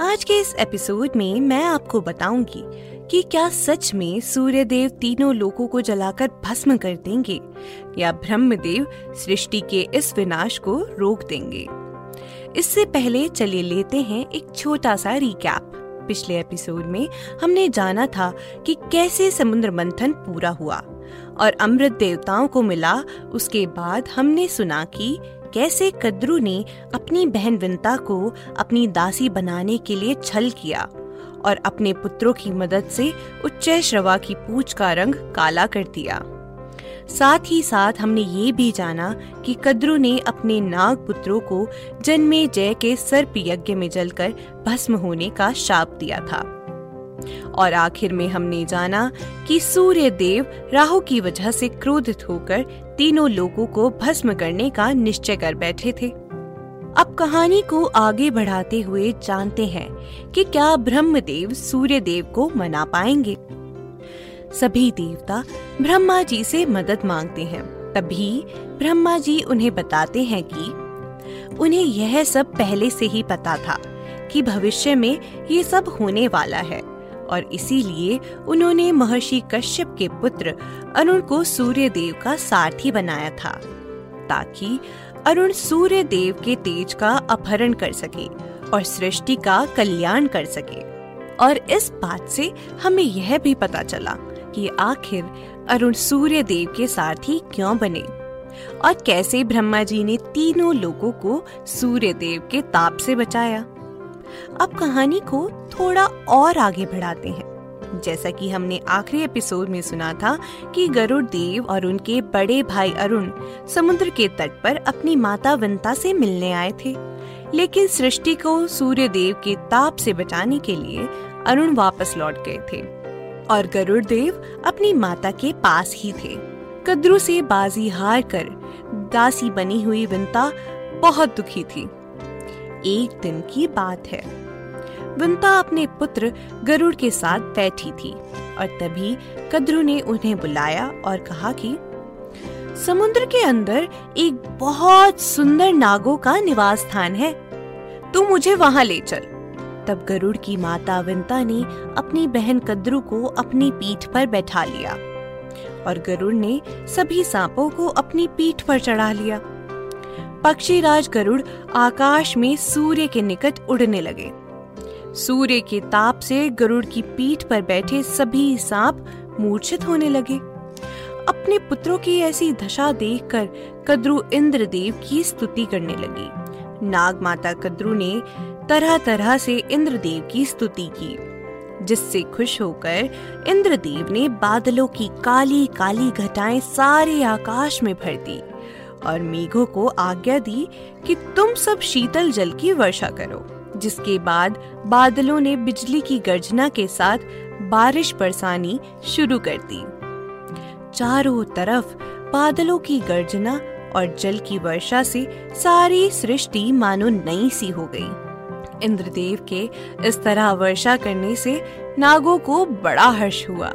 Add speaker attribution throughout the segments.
Speaker 1: आज के इस एपिसोड में मैं आपको बताऊँगी कि क्या सच में सूर्य देव तीनों लोगों को जलाकर भस्म कर देंगे या ब्रह्मदेव सृष्टि के इस विनाश को रोक देंगे। इससे पहले चलिए लेते हैं एक छोटा सा रिकैप पिछले एपिसोड में हमने जाना था कि कैसे समुद्र मंथन पूरा हुआ और अमृत देवताओं को मिला, उसके बाद हमने सुना कि कैसे कद्रु ने अपनी बहन विंता को अपनी दासी बनाने के लिए छल किया और अपने पुत्रों की मदद से उच्च श्रवा की पूछ का रंग काला कर दिया। साथ ही साथ हमने ये भी जाना कि कद्रु ने अपने नाग पुत्रों को जन्मे जय के सर्प यज्ञ में जलकर भस्म होने का शाप दिया था। और आखिर में हमने जाना कि सूर्य देव राहु की वजह से क्रोधित होकर तीनों लोगों को भस्म करने का निश्चय कर बैठे थे। अब कहानी को आगे बढ़ाते हुए जानते हैं कि क्या ब्रह्मदेव सूर्य देव को मना पाएँगे। सभी देवता ब्रह्मा जी से मदद मांगते हैं। तभी ब्रह्मा जी उन्हें बताते हैं कि उन्हें यह सब पहले से ही पता था कि भविष्य में ये सब होने वाला है। और इसीलिए उन्होंने महर्षि कश्यप के पुत्र अरुण को सूर्य देव का सारथी बनाया था, ताकि अरुण सूर्य देव के तेज का अपहरण कर सके और सृष्टि का कल्याण कर सके। और इस बात से हमें यह भी पता चला कि आखिर अरुण सूर्य देव के सारथी क्यों बने और कैसे ब्रह्मा जी ने तीनों लोगों को सूर्य देव के ताप से बचाया। अब कहानी को थोड़ा और आगे बढ़ाते हैं। जैसा कि हमने आखिरी एपिसोड में सुना था कि गरुड़ देव और उनके बड़े भाई अरुण समुद्र के तट पर अपनी माता विंता से मिलने आए थे। लेकिन सृष्टि को सूर्य देव के ताप से बचाने के लिए अरुण वापस लौट गए थे और गरुड़ देव अपनी माता के पास ही थे। कद्रू से बाजी हार कर दासी बनी हुई विंता बहुत दुखी थी। एक दिन की बात है। विंता अपने पुत्र गरुड़ के साथ बैठी थी और तभी कद्रु ने उन्हें बुलाया और कहा कि, समुद्र के अंदर एक बहुत सुंदर नागों का निवास स्थान है। तू मुझे वहाँ ले चल। तब गरुड़ की माता विंता ने अपनी बहन कद्रु को अपनी पीठ पर बैठा लिया और गरुड़ ने सभी सांपों को अपनी पीठ पर चढ़ा लिया। पक्षीराज गरुड़ आकाश में सूर्य के निकट उड़ने लगे। सूर्य के ताप से गरुड़ की पीठ पर बैठे सभी सांप मूर्छित होने लगे। अपने पुत्रों की ऐसी दशा देखकर कद्रु इंद्रदेव की स्तुति करने लगी। नाग माता कद्रु ने तरह तरह से इंद्रदेव की स्तुति की, जिससे खुश होकर इंद्रदेव ने बादलों की काली काली घटाएँ सारे आकाश में भर दी। और मेघों को आज्ञा दी कि तुम सब शीतल जल की वर्षा करो, जिसके बाद बादलों ने बिजली की गर्जना के साथ बारिश बरसानी शुरू कर दी। चारों तरफ़ बादलों की गर्जना और जल की वर्षा से सारी सृष्टि मानो नई सी हो गई। इंद्रदेव के इस तरह वर्षा करने से नागों को बड़ा हर्ष हुआ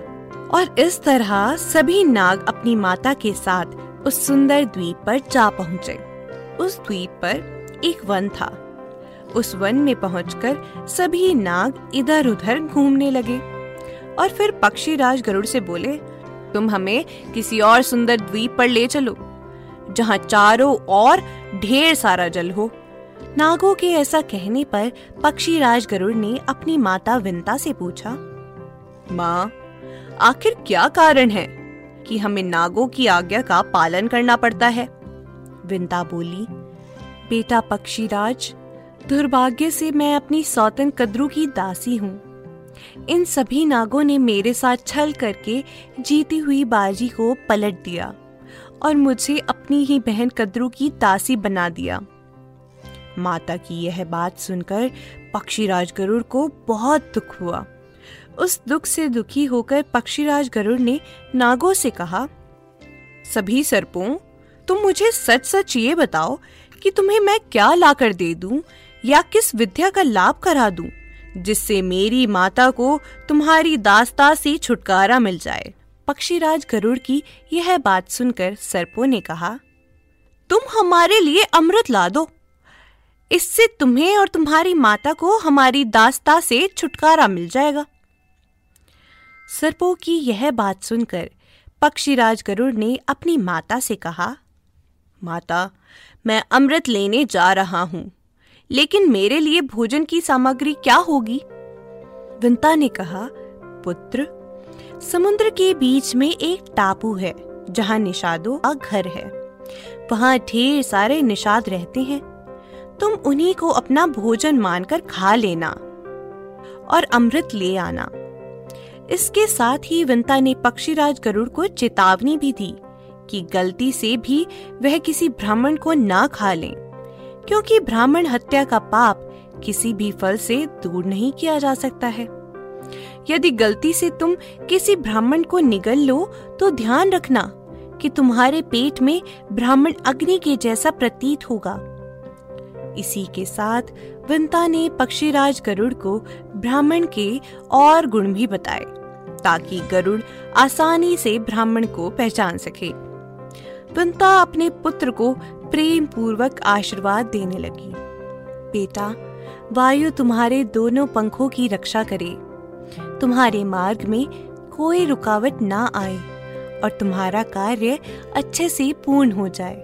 Speaker 1: और इस तरह सभी नाग अपनी माता के साथ उस सुंदर द्वीप पर जा पहुँचे। उस द्वीप पर एक वन था। उस वन में पहुंचकर सभी नाग इधर उधर घूमने लगे और फिर पक्षी राज गरुड़ से बोले, तुम हमें किसी और सुंदर द्वीप पर ले चलो, जहाँ चारों और ढेर सारा जल हो। नागों के ऐसा कहने पर पक्षी राज गरुड़ ने अपनी माता विंता से पूछा, माँ, आखिर क्या कारण है? कि हमें नागों की आज्ञा का पालन करना पड़ता है। विंता बोली, बेटा पक्षीराज, दुर्भाग्य से मैं अपनी सौतन कद्रू की दासी हूँ। इन सभी नागों ने मेरे साथ छल करके जीती हुई बाजी को पलट दिया और मुझे अपनी ही बहन कद्रू की दासी बना दिया। माता की यह बात सुनकर पक्षीराज गरुड़ को बहुत दुख हुआ। उस दुख से दुखी होकर पक्षीराज गरुड़ ने नागों से कहा, सभी सर्पों, तुम मुझे सच सच ये बताओ कि तुम्हें मैं क्या लाकर दे दूँ या किस विद्या का लाभ करा दूँ, जिससे मेरी माता को तुम्हारी दास्ता से छुटकारा मिल जाए? पक्षीराज गरुड़ की यह बात सुनकर सर्पों ने कहा, तुम हमारे लिए अमृत ला दो। इससे तुम्हें और तुम्हारी माता को हमारी दास्ता से छुटकारा मिल जाएगा। सर्पों की यह बात सुनकर पक्षीराज गरुड़ ने अपनी माता से कहा, माता, मैं अमृत लेने जा रहा हूँ, लेकिन मेरे लिए भोजन की सामग्री क्या होगी? विंता ने कहा, पुत्र, समुद्र के बीच में एक टापू है, जहाँ निषादों का घर है। वहाँ ढेर सारे निषाद रहते हैं। तुम उन्हीं को अपना भोजन मानकर खा लेना और अमृत ले आना। इसके साथ ही विंता ने पक्षीराज गरुड़ को चेतावनी भी दी कि गलती से भी वह किसी ब्राह्मण को ना खा लें, क्योंकि ब्राह्मण हत्या का पाप किसी भी फल से दूर नहीं किया जा सकता है। यदि गलती से तुम किसी ब्राह्मण को निगल लो तो ध्यान रखना कि तुम्हारे पेट में ब्राह्मण अग्नि के जैसा प्रतीत होगा। इसी के साथ विंता ने पक्षीराज गरुड़ को ब्राह्मण के और गुण भी बताए। ताकि गरुड़ आसानी से ब्राह्मण को पहचान सके। विंता अपने पुत्र को प्रेम पूर्वक आशीर्वाद देने लगी। बेटा, वायु तुम्हारे दोनों पंखों की रक्षा करे। तुम्हारे मार्ग में कोई रुकावट ना आए और तुम्हारा कार्य अच्छे से पूर्ण हो जाए।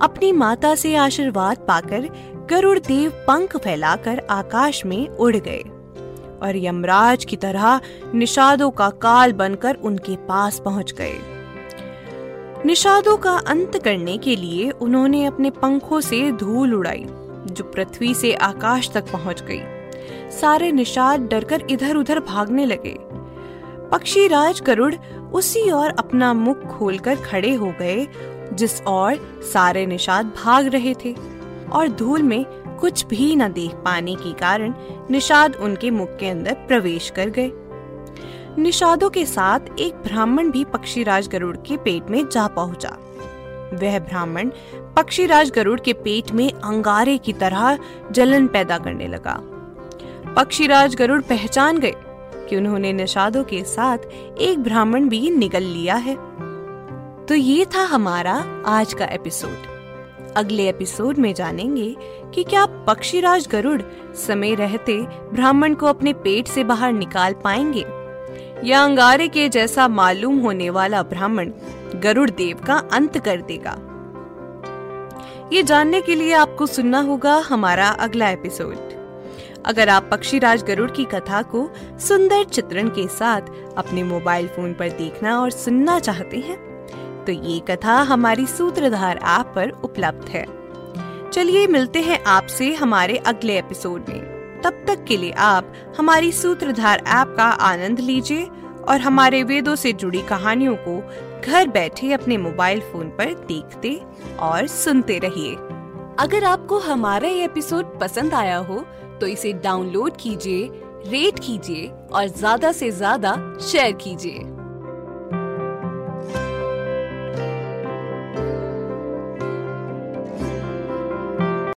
Speaker 1: अपनी माता से आशीर्वाद पाकर गरुड़ देव पंख फैलाकर आकाश में उड़ गए। और यमराज की तरह निषादों का काल बनकर उनके पास पहुँच गए। निषादों का अंत करने के लिए उन्होंने अपने पंखों से धूल उड़ाई, जो पृथ्वी से आकाश तक पहुँच गई। सारे निषाद डरकर इधर उधर भागने लगे। पक्षी राज गरुड़ उसी ओर अपना मुख खोलकर खड़े हो गए, जिस ओर सारे निषाद भाग रहे थे, और धूल में कुछ भी न देख पाने के कारण निषाद उनके मुख के अंदर प्रवेश कर गए। निषादों के साथ एक ब्राह्मण भी पक्षीराज गरुड़ के पेट में जा पहुँचा। वह ब्राह्मण पक्षीराज गरुड़ के पेट में अंगारे की तरह जलन पैदा करने लगा। पक्षीराज गरुड़ पहचान गए कि उन्होंने निषादों के साथ एक ब्राह्मण भी निगल लिया है। तो ये था हमारा आज का एपिसोड। अगले एपिसोड में जानेंगे कि क्या पक्षीराज गरुड़ समय रहते ब्राह्मण को अपने पेट से बाहर निकाल पाएँगे, या अंगारे के जैसा मालूम होने वाला ब्राह्मण गरुड़ देव का अंत कर देगा। ये जानने के लिए आपको सुनना होगा हमारा अगला एपिसोड। अगर आप पक्षीराज गरुड़ की कथा को सुंदर चित्रण के साथ अपने मोबाइल फ़ोन पर देखना और सुनना चाहते हैं तो ये कथा हमारी सूत्रधार ऐप पर उपलब्ध है। चलिए मिलते हैं आपसे हमारे अगले एपिसोड में। तब तक के लिए आप हमारी सूत्रधार ऐप का आनंद लीजिए और हमारे वेदों से जुड़ी कहानियों को घर बैठे अपने मोबाइल फ़ोन पर देखते और सुनते रहिए। अगर आपको हमारा ये एपिसोड पसंद आया हो तो इसे डाउनलोड कीजिए, रेट कीजिए और ज़्यादा से ज़्यादा शेयर कीजिए।